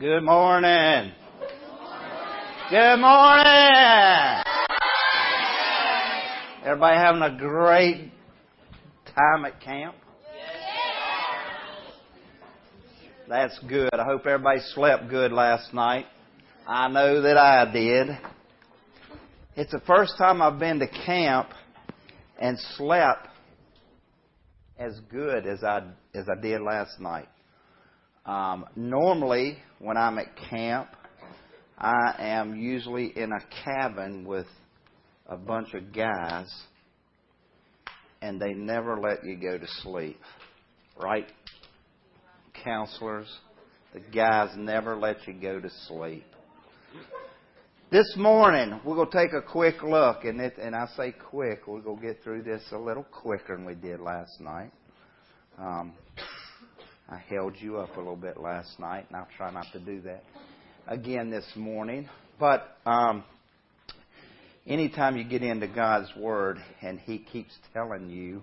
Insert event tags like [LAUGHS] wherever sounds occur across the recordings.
Good morning. Good morning. Everybody having a great time at camp? That's good. I hope everybody slept good last night. I know that I did. It's the first time I've been to camp and slept as good as I as I did last night. Um, normally, when I'm at camp, I am usually in a cabin with a bunch of guys, and they never let you go to sleep, right? Counselors, the guys never let you go to sleep. This morning, we're going to take a quick look, and, it, and I say quick, we're going to get through this a little quicker than we did last night. Um, I held you up a little bit last night, and I'll try not to do that again this morning. But um, anytime you get into God's Word and He keeps telling you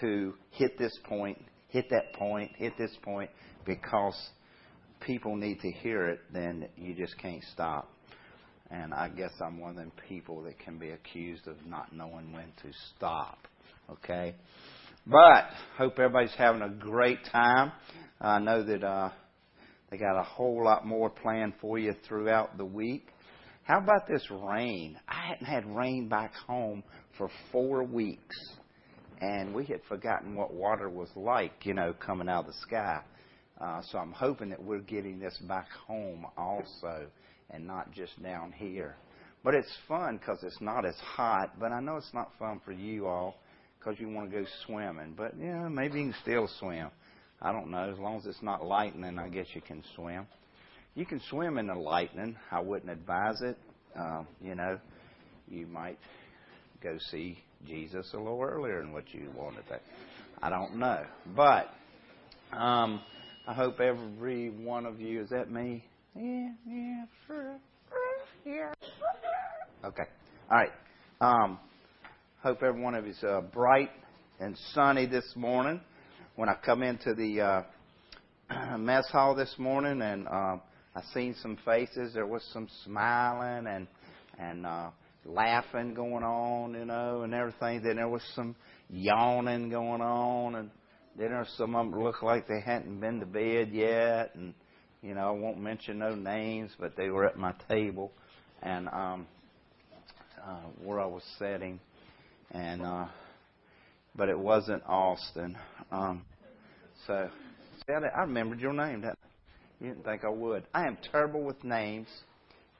to hit this point, hit that point, hit this point, because people need to hear it, then you just can't stop. And I guess I'm one of them people that can be accused of not knowing when to stop. Okay? But hope everybody's having a great time. I know that uh, they got a whole lot more planned for you throughout the week. How about this rain? I hadn't had rain back home for four weeks, and we had forgotten what water was like, you know, coming out of the sky. Uh, so I'm hoping that we're getting this back home also and not just down here. But it's fun because it's not as hot, but I know it's not fun for you all because you want to go swimming. But, yeah, maybe you can still swim. I don't know. As long as it's not lightning, I guess you can swim. You can swim in the lightning. I wouldn't advise it. Uh, you know, you might go see Jesus a little earlier than what you wanted to. I don't know. But um, I hope every one of you, is that me? Yeah, yeah, sure. Yeah. Okay. All right. Um, hope every one of you is uh, bright and sunny this morning. When I come into the uh, [CLEARS THROAT] mess hall this morning and uh, I seen some faces, there was some smiling and and uh, laughing going on, you know, and everything. Then there was some yawning going on, and then there some of them looked like they hadn't been to bed yet, and you know, I won't mention no names, but they were at my table, and um, uh, where I was sitting, and uh, but it wasn't Austin. Um, so, Sally, I remembered your name. That you didn't think I would. I am terrible with names,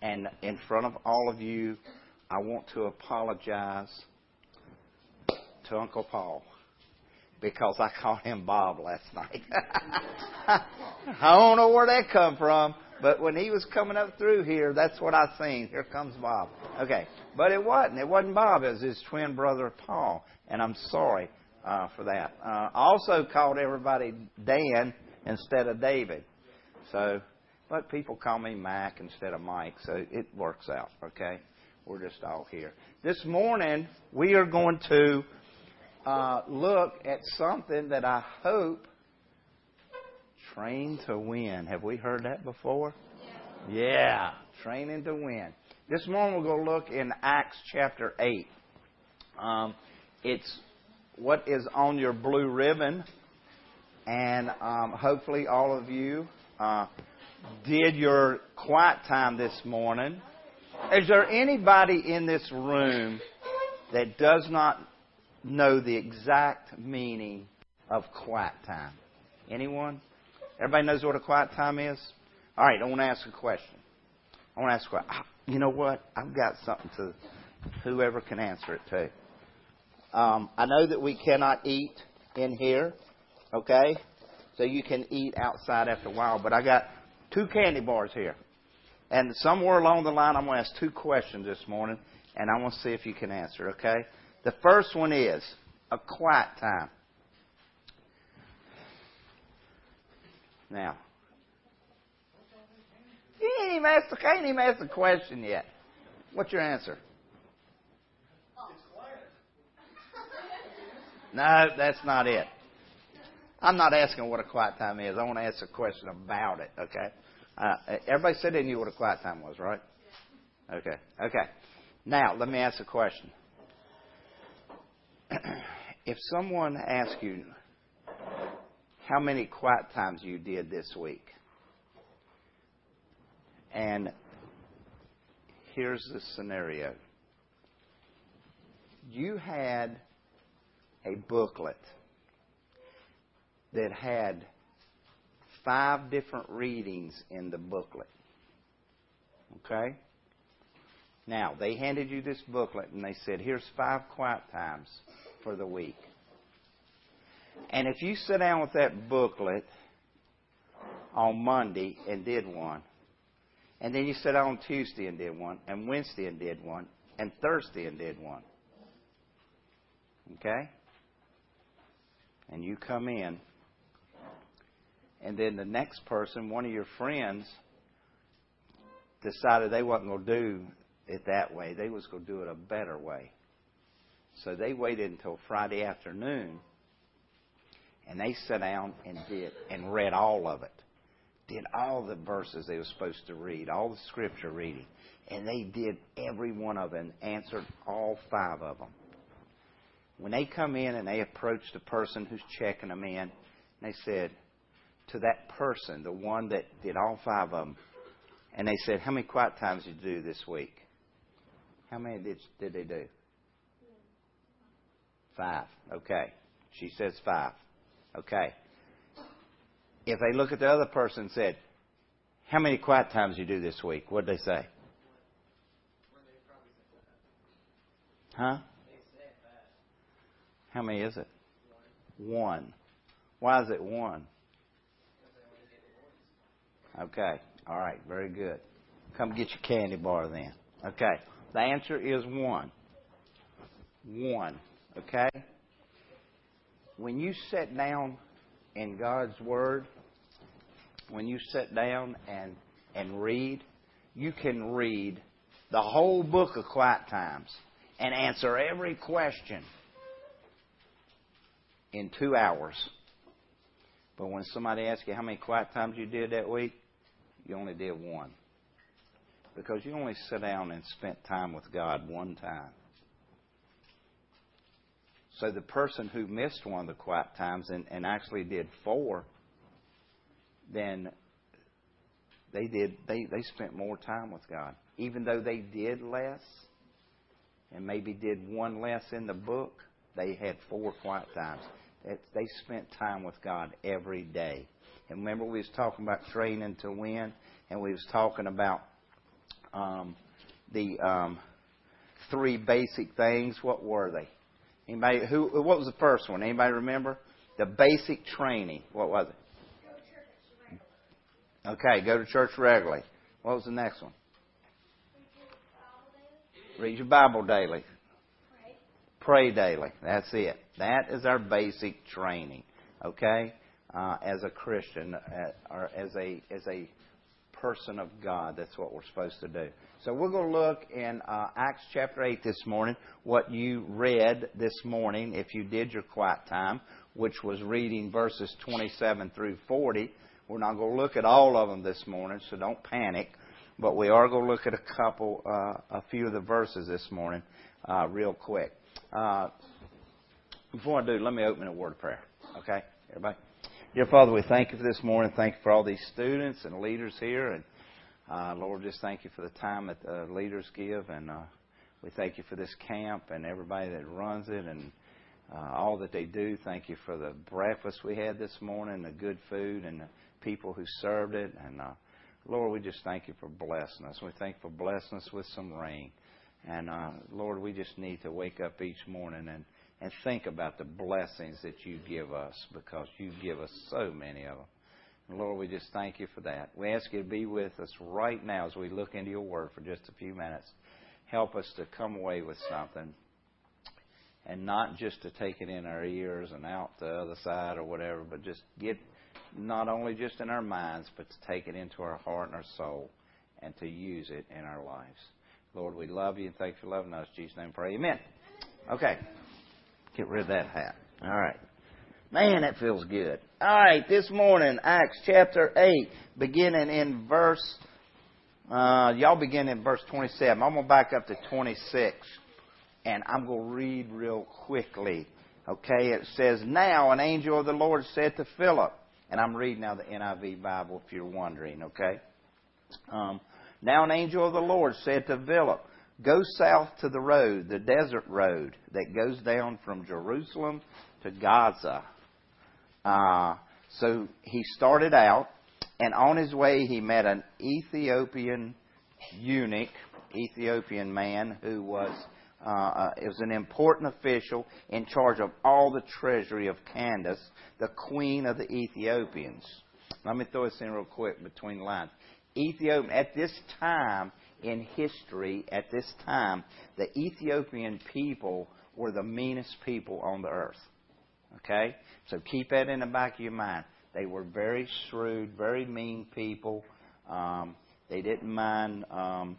and in front of all of you, I want to apologize to Uncle Paul because I called him Bob last night. [LAUGHS] I don't know where that come from, but when he was coming up through here, that's what I seen. Here comes Bob. Okay, but it wasn't. It wasn't Bob. It was his twin brother Paul, and I'm sorry uh, for that. Uh, I also called everybody Dan instead of David. So, but people call me Mac instead of Mike, so it works out. Okay, we're just all here. This morning we are going to uh, look at something that I hope train to win. Have we heard that before? Yeah. yeah, training to win. This morning going to look in Acts chapter 8. Um, it's what is on your blue ribbon, and um, hopefully all of you uh, did your quiet time this morning. Is there anybody in this room that does not know the exact meaning of quiet time? Anyone? Everybody knows what a quiet time is? All right, I want to ask a question. I want to ask a question. You know what? I've got something to whoever can answer it to. Um, I know that we cannot eat in here, okay? So you can eat outside after a while, but I got two candy bars here. And somewhere along the line, I'm going to ask two questions this morning, and I want to see if you can answer, okay? The first one is a quiet time. Now, he ain't even asked, can't even ask the question yet. What's your answer? No, that's not it. I'm not asking what a quiet time is. I want to ask a question about it, okay? Uh, everybody said they knew what a quiet time was, right? Okay. Okay. Now, let me ask a question. [CLEARS THROAT] if someone asks you how many quiet times you did this week, and here's the scenario you had a booklet that had five different readings in the booklet. Okay? Now, they handed you this booklet and they said, here's five quiet times for the week. And if you sit down with that booklet on Monday and did one, and then you sit down on Tuesday and did one, and Wednesday and did one, and Thursday and did one. Okay? And you come in, and then the next person, one of your friends, decided they wasn't going to do it that way. They was going to do it a better way. So they waited until Friday afternoon, and they sat down and did and read all of it. Did all the verses they were supposed to read, all the scripture reading, and they did every one of them, answered all five of them. When they come in and they approach the person who's checking them in, they said to that person, the one that did all five of them, and they said, "How many quiet times did you do this week?" How many did did they do? Five. Okay. She says five. Okay. If they look at the other person and said, How many quiet times you do this week? What'd they say? Huh? How many is it? One. Why is it one? Okay. All right. Very good. Come get your candy bar then. Okay. The answer is one. One. Okay? When you sit down in God's Word, when you sit down and, and read, you can read the whole book of Quiet Times and answer every question in two hours. But when somebody asks you how many quiet times you did that week, you only did one. Because you only sat down and spent time with God one time. So the person who missed one of the quiet times and, and actually did four, then they did they, they spent more time with God. Even though they did less and maybe did one less in the book, they had four quiet times. They spent time with God every day. And remember we was talking about training to win and we was talking about um, the um, three basic things. What were they? Anybody who what was the first one? Anybody remember? The basic training. What was it? Okay, go to church regularly. What was the next one? Read your Bible daily. Pray daily. That's it. That is our basic training. Okay, uh, as a Christian uh, or as a as a person of God. That's what we're supposed to do. So we're going to look in uh, Acts chapter 8 this morning, what you read this morning, if you did your quiet time, which was reading verses 27 through 40. We're not going to look at all of them this morning, so don't panic. But we are going to look at a couple, uh, a few of the verses this morning, uh, real quick. Uh, before I do, let me open a word of prayer. Okay, everybody. Dear Father, we thank you for this morning. Thank you for all these students and leaders here. And uh, Lord, just thank you for the time that the leaders give. And uh, we thank you for this camp and everybody that runs it and uh, all that they do. Thank you for the breakfast we had this morning, the good food, and the people who served it. And uh, Lord, we just thank you for blessing us. We thank you for blessing us with some rain. And uh, Lord, we just need to wake up each morning and and think about the blessings that you give us because you give us so many of them. And Lord, we just thank you for that. We ask you to be with us right now as we look into your word for just a few minutes. Help us to come away with something and not just to take it in our ears and out the other side or whatever, but just get not only just in our minds, but to take it into our heart and our soul and to use it in our lives. Lord, we love you and thank you for loving us. In Jesus' name, pray. Amen. Okay. Get rid of that hat. All right. Man, that feels good. All right, this morning, Acts chapter 8, beginning in verse, uh, y'all begin in verse 27. I'm going to back up to 26, and I'm going to read real quickly. Okay, it says, Now an angel of the Lord said to Philip, and I'm reading now the NIV Bible if you're wondering, okay? Um, now an angel of the Lord said to Philip, Go south to the road, the desert road that goes down from Jerusalem to Gaza. Uh, so he started out, and on his way he met an Ethiopian eunuch, Ethiopian man who was uh, uh, it was an important official in charge of all the treasury of Candace, the queen of the Ethiopians. Let me throw this in real quick between lines. Ethiopia at this time in history, at this time, the Ethiopian people were the meanest people on the earth. Okay? So keep that in the back of your mind. They were very shrewd, very mean people. Um, they didn't mind um,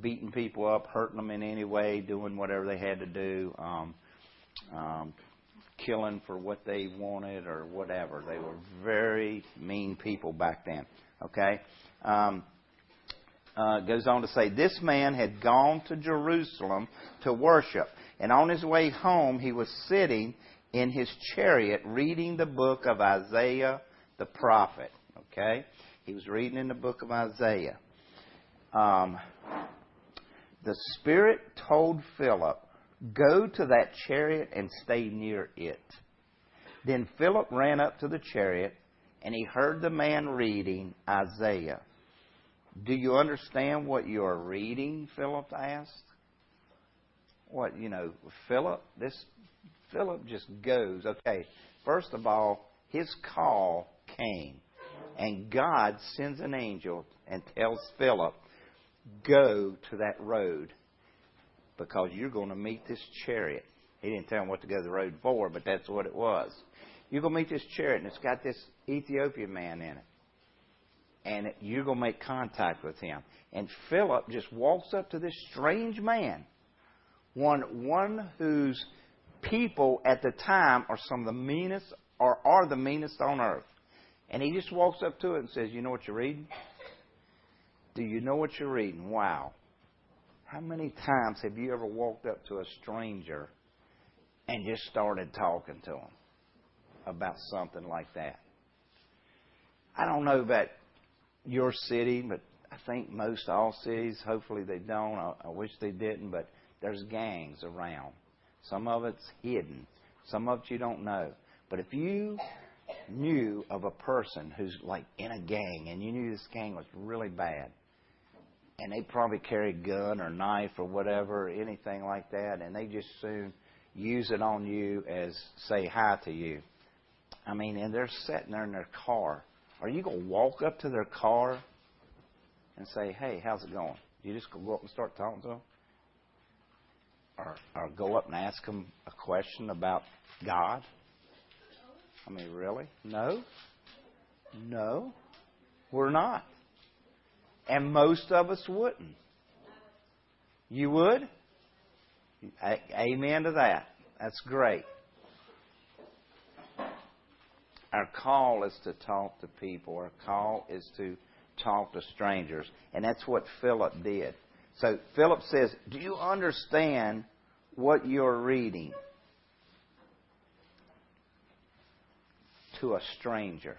beating people up, hurting them in any way, doing whatever they had to do, um, um, killing for what they wanted or whatever. They were very mean people back then. Okay? Um, uh, goes on to say, This man had gone to Jerusalem to worship, and on his way home he was sitting in his chariot reading the book of Isaiah the prophet. Okay? He was reading in the book of Isaiah. Um, the Spirit told Philip, Go to that chariot and stay near it. Then Philip ran up to the chariot, and he heard the man reading Isaiah. Do you understand what you are reading? Philip asked. What, you know, Philip, this Philip just goes. Okay, first of all, his call came. And God sends an angel and tells Philip, go to that road because you're going to meet this chariot. He didn't tell him what to go to the road for, but that's what it was. You're going to meet this chariot, and it's got this Ethiopian man in it and you're going to make contact with him. And Philip just walks up to this strange man, one, one whose people at the time are some of the meanest or are the meanest on earth. And he just walks up to it and says, You know what you're reading? Do you know what you're reading? Wow. How many times have you ever walked up to a stranger and just started talking to him about something like that? I don't know about your city, but I think most all cities, hopefully they don't. I, I wish they didn't, but there's gangs around. Some of it's hidden. Some of it you don't know. But if you knew of a person who's like in a gang and you knew this gang was really bad, and they probably carry a gun or knife or whatever, anything like that, and they just soon use it on you as say hi to you. I mean, and they're sitting there in their car are you going to walk up to their car and say, hey, how's it going? You just go up and start talking to them? Or, or go up and ask them a question about God? I mean, really? No? No, we're not. And most of us wouldn't. You would? Amen to that. That's great. Our call is to talk to people. Our call is to talk to strangers. And that's what Philip did. So Philip says, Do you understand what you're reading? To a stranger.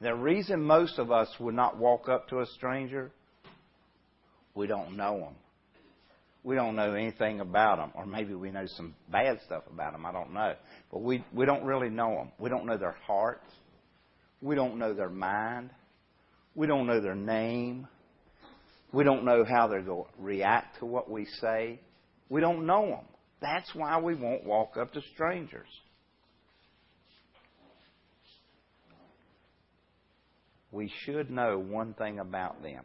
The reason most of us would not walk up to a stranger, we don't know them. We don't know anything about them, or maybe we know some bad stuff about them. I don't know. But we, we don't really know them. We don't know their hearts. We don't know their mind. We don't know their name. We don't know how they're going to react to what we say. We don't know them. That's why we won't walk up to strangers. We should know one thing about them.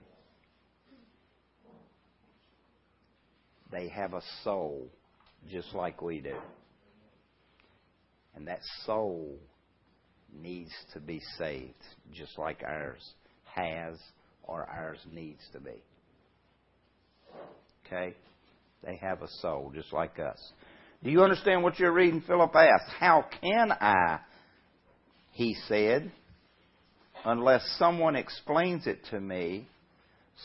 They have a soul just like we do. And that soul needs to be saved just like ours has or ours needs to be. Okay? They have a soul just like us. Do you understand what you're reading? Philip asked, How can I he said, unless someone explains it to me.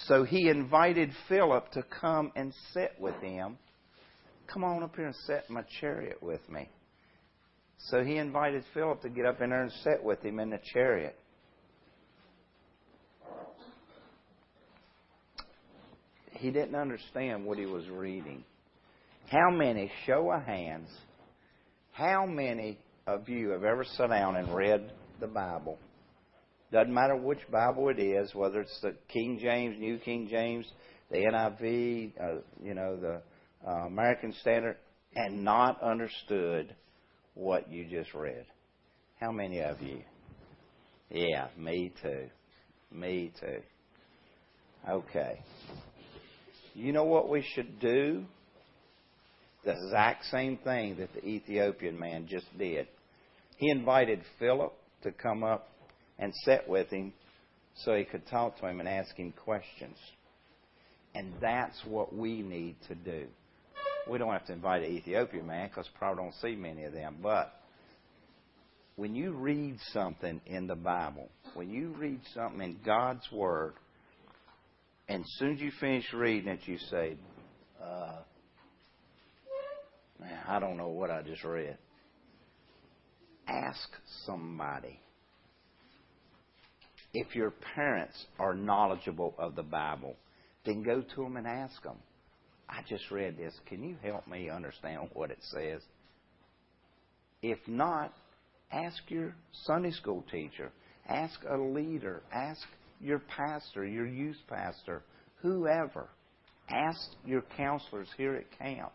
So he invited Philip to come and sit with him. Come on up here and sit in my chariot with me. So he invited Philip to get up in there and sit with him in the chariot. He didn't understand what he was reading. How many, show of hands, how many of you have ever sat down and read the Bible? Doesn't matter which Bible it is, whether it's the King James, New King James, the NIV, uh, you know, the uh, American Standard, and not understood what you just read. How many of you? Yeah, me too. Me too. Okay. You know what we should do? The exact same thing that the Ethiopian man just did. He invited Philip to come up and sit with him so he could talk to him and ask him questions. And that's what we need to do. We don't have to invite an Ethiopian man because probably don't see many of them. But when you read something in the Bible, when you read something in God's Word, and as soon as you finish reading it, you say, uh, man, I don't know what I just read. Ask somebody. If your parents are knowledgeable of the Bible, then go to them and ask them. I just read this. Can you help me understand [LAUGHS] what it says? If not, ask your Sunday school teacher, ask a leader, ask your pastor, your youth pastor, whoever. Ask your counselors here at camp.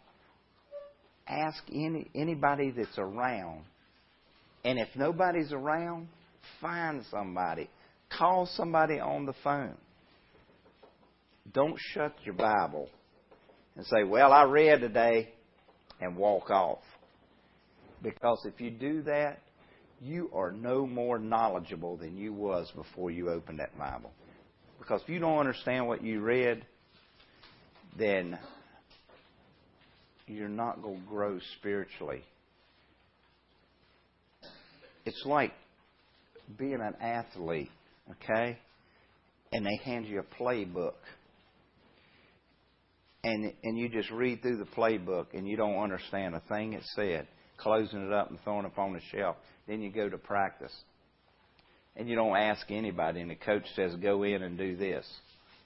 Ask any anybody that's around. And if nobody's around, find somebody. Call somebody on the phone. Don't shut your Bible and say, Well, I read today, and walk off. Because if you do that, you are no more knowledgeable than you was before you opened that Bible. Because if you don't understand what you read, then you're not going to grow spiritually. It's like being an athlete, okay? And they hand you a playbook. And, and you just read through the playbook and you don't understand a thing it said, closing it up and throwing it on the shelf. Then you go to practice and you don't ask anybody, and the coach says, go in and do this.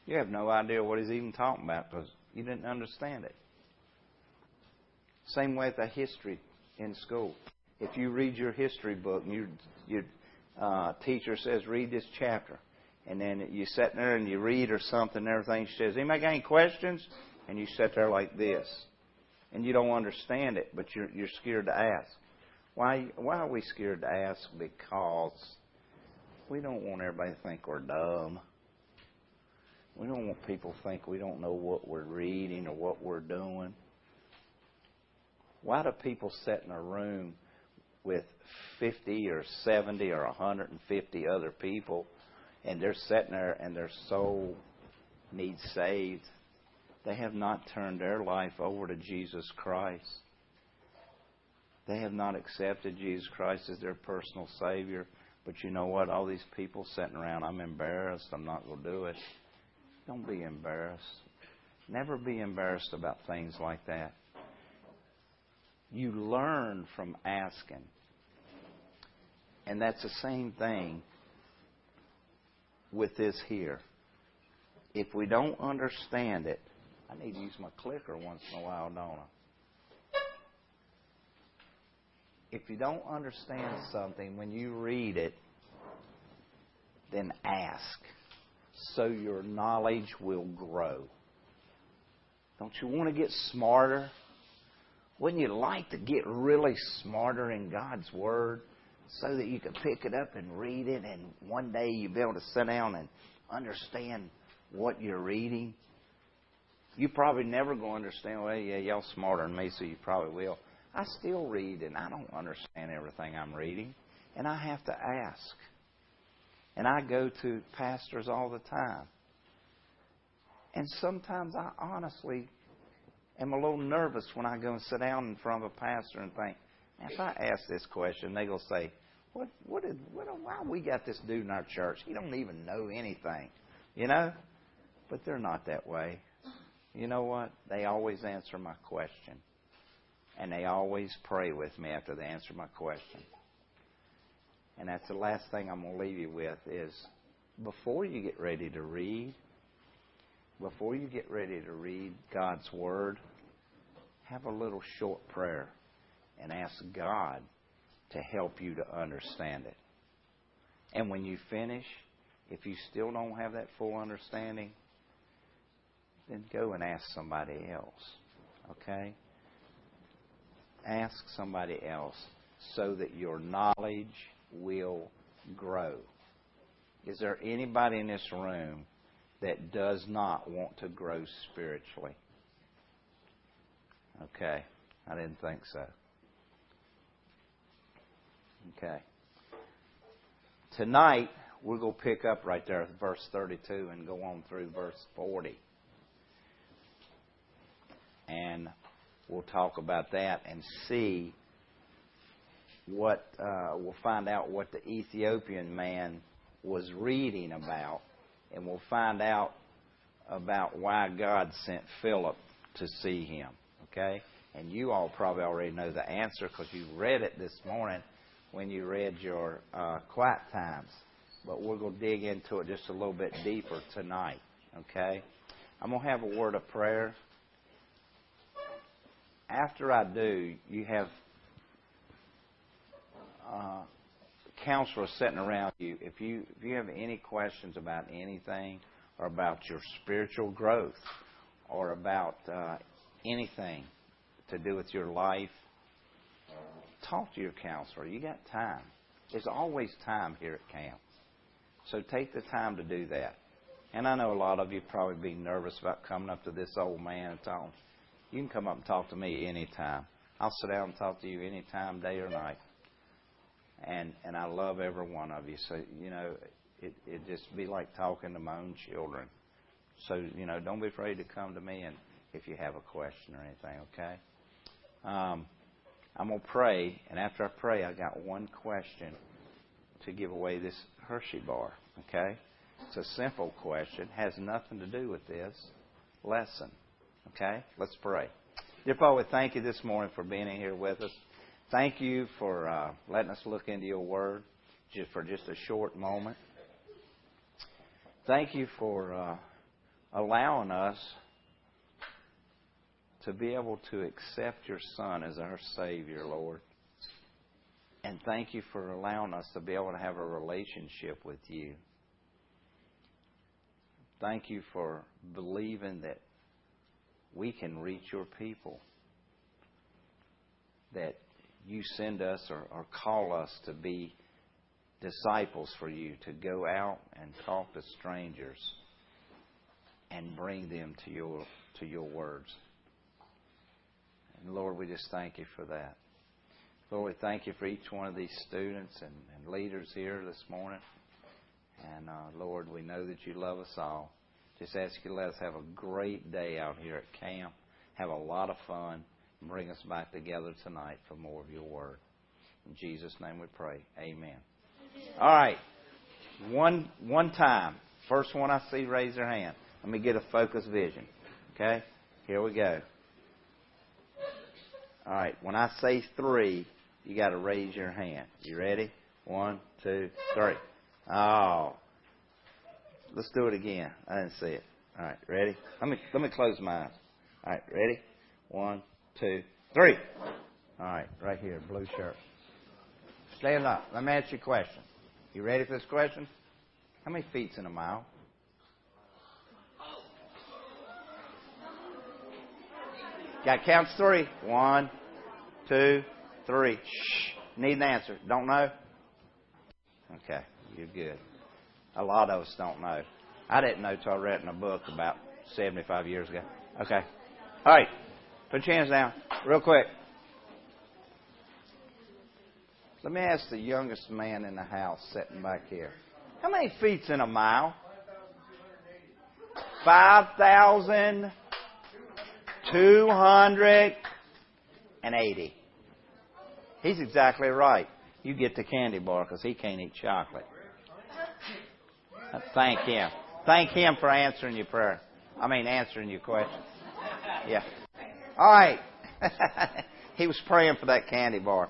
You have no idea what he's even talking about because you didn't understand it. Same way with the history in school. If you read your history book and your, your uh, teacher says, read this chapter, and then you sit there and you read or something and everything, she says, anybody got any questions? And you sit there like this. And you don't understand it, but you're, you're scared to ask. Why, why are we scared to ask? Because we don't want everybody to think we're dumb. We don't want people to think we don't know what we're reading or what we're doing. Why do people sit in a room with 50 or 70 or 150 other people and they're sitting there and their soul needs saved? They have not turned their life over to Jesus Christ. They have not accepted Jesus Christ as their personal Savior. But you know what? All these people sitting around, I'm embarrassed. I'm not going to do it. Don't be embarrassed. Never be embarrassed about things like that. You learn from asking. And that's the same thing with this here. If we don't understand it, I need to use my clicker once in a while, don't I? if you don't understand something when you read it, then ask so your knowledge will grow. Don't you want to get smarter? Wouldn't you like to get really smarter in God's Word so that you can pick it up and read it and one day you'll be able to sit down and understand what you're reading? You probably never going to understand, well, yeah, y'all smarter than me, so you probably will. I still read and I don't understand everything I'm reading, and I have to ask. And I go to pastors all the time. And sometimes I honestly am a little nervous when I go and sit down in front of a pastor and think, if I ask this question, they're going to say, what what is what why we got this dude in our church? He don't even know anything, you know. But they're not that way. You know what? They always answer my question, and they always pray with me after they answer my question. And that's the last thing I'm going to leave you with is before you get ready to read, before you get ready to read God's Word, have a little short prayer and ask God to help you to understand it. And when you finish, if you still don't have that full understanding, then go and ask somebody else. Okay? Ask somebody else so that your knowledge will grow. Is there anybody in this room that does not want to grow spiritually? Okay. I didn't think so. Okay. Tonight, we're going to pick up right there at verse 32 and go on through verse 40. And we'll talk about that and see what, uh, we'll find out what the Ethiopian man was reading about, and we'll find out about why God sent Philip to see him. Okay? And you all probably already know the answer because you read it this morning when you read your uh, quiet times. But we're going to dig into it just a little bit deeper tonight. Okay? I'm going to have a word of prayer. After I do, you have uh, counselors sitting around you. If you if you have any questions about anything, or about your spiritual growth, or about uh, anything to do with your life, talk to your counselor. You got time. There's always time here at camp. So take the time to do that. And I know a lot of you probably be nervous about coming up to this old man and talking. You can come up and talk to me anytime. I'll sit down and talk to you anytime, day or night. And and I love every one of you. So you know, it it just be like talking to my own children. So you know, don't be afraid to come to me and if you have a question or anything. Okay. Um, I'm to pray, and after I pray, I got one question to give away this Hershey bar. Okay? It's a simple question, has nothing to do with this lesson. Okay? Let's pray. Dear Father, we thank you this morning for being here with us. Thank you for uh, letting us look into your word just for just a short moment. Thank you for uh, allowing us to be able to accept your Son as our Savior, Lord. And thank you for allowing us to be able to have a relationship with you. Thank you for believing that we can reach your people. That you send us or, or call us to be disciples for you, to go out and talk to strangers and bring them to your to your words. And Lord, we just thank you for that. Lord, we thank you for each one of these students and, and leaders here this morning. And uh, Lord, we know that you love us all. Just ask you to let us have a great day out here at camp, have a lot of fun, bring us back together tonight for more of your word. In Jesus' name we pray. Amen. All right. One one time. First one I see, raise their hand. Let me get a focused vision. Okay? Here we go. All right, when I say three, you got to raise your hand. You ready? One, two, three. Oh, let's do it again. I didn't see it. All right, ready? Let me let me close my eyes. All right, ready? One, two, three. All right, right here, blue shirt. Stand up. Let me ask you a question. You ready for this question? How many feet's in a mile? Got counts three. One, two, three. Shh. Need an answer. Don't know? Okay, you're good. A lot of us don't know. I didn't know till I read in a book about 75 years ago. Okay. All right. Put your hands down real quick. Let me ask the youngest man in the house sitting back here. How many feet's in a mile? 5,280. He's exactly right. You get the candy bar because he can't eat chocolate. Thank him. Thank him for answering your prayer. I mean, answering your question. Yeah. All right. [LAUGHS] he was praying for that candy bar.